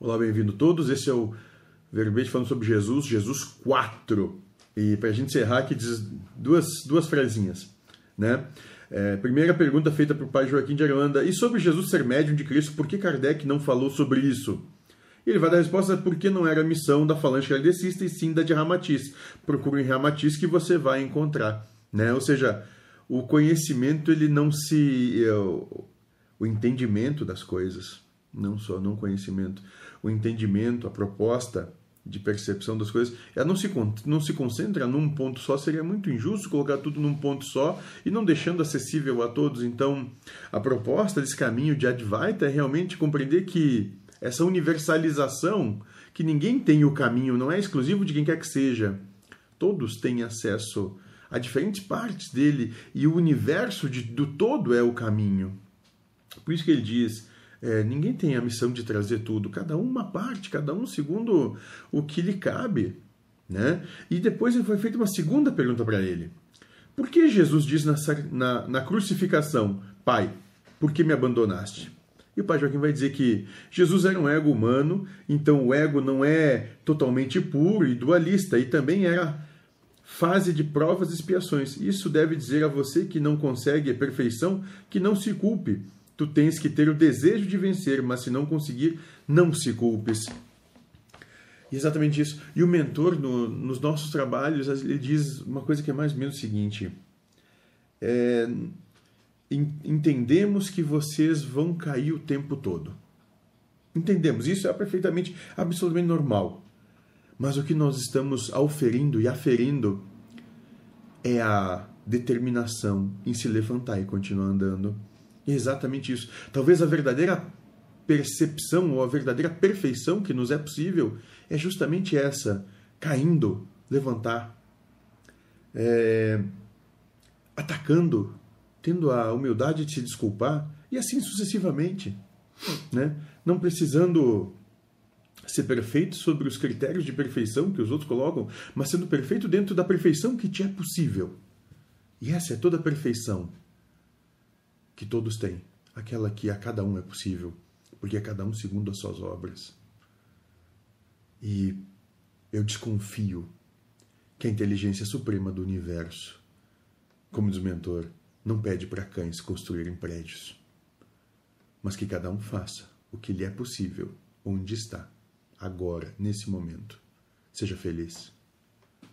Olá, bem-vindo todos. Esse é o verbete falando sobre Jesus, Jesus 4. E para a gente encerrar aqui, diz duas, duas frasinhas. Né? É, primeira pergunta feita para o pai Joaquim de Aranda. E sobre Jesus ser médium de Cristo, por que Kardec não falou sobre isso? E ele vai dar a resposta porque não era missão da falange kardecista e sim da de Ramatiz. Procure em Ramatiz que você vai encontrar. Né? Ou seja, o conhecimento, ele não se... É, o entendimento das coisas não só não conhecimento, o entendimento, a proposta de percepção das coisas, ela não se, não se concentra num ponto só, seria muito injusto colocar tudo num ponto só e não deixando acessível a todos. Então, a proposta desse caminho de Advaita é realmente compreender que essa universalização, que ninguém tem o caminho, não é exclusivo de quem quer que seja. Todos têm acesso a diferentes partes dele e o universo de, do todo é o caminho. Por isso que ele diz é, ninguém tem a missão de trazer tudo, cada um uma parte, cada um segundo o que lhe cabe. Né? E depois foi feita uma segunda pergunta para ele. Por que Jesus diz na, na, na crucificação, Pai, por que me abandonaste? E o pai Joaquim vai dizer que Jesus era um ego humano, então o ego não é totalmente puro e dualista, e também era fase de provas e expiações. Isso deve dizer a você que não consegue a perfeição que não se culpe, Tu tens que ter o desejo de vencer, mas se não conseguir, não se culpes. E exatamente isso. E o mentor, no, nos nossos trabalhos, ele diz uma coisa que é mais ou menos o seguinte: é, entendemos que vocês vão cair o tempo todo. Entendemos, isso é perfeitamente, absolutamente normal. Mas o que nós estamos auferindo e aferindo é a determinação em se levantar e continuar andando exatamente isso. Talvez a verdadeira percepção ou a verdadeira perfeição que nos é possível é justamente essa: caindo, levantar, é, atacando, tendo a humildade de se desculpar e assim sucessivamente, né? Não precisando ser perfeito sobre os critérios de perfeição que os outros colocam, mas sendo perfeito dentro da perfeição que te é possível. E essa é toda a perfeição que todos têm, aquela que a cada um é possível, porque é cada um segundo as suas obras. E eu desconfio que a inteligência suprema do universo, como diz o mentor, não pede para cães construírem prédios, mas que cada um faça o que lhe é possível, onde está, agora, nesse momento. Seja feliz.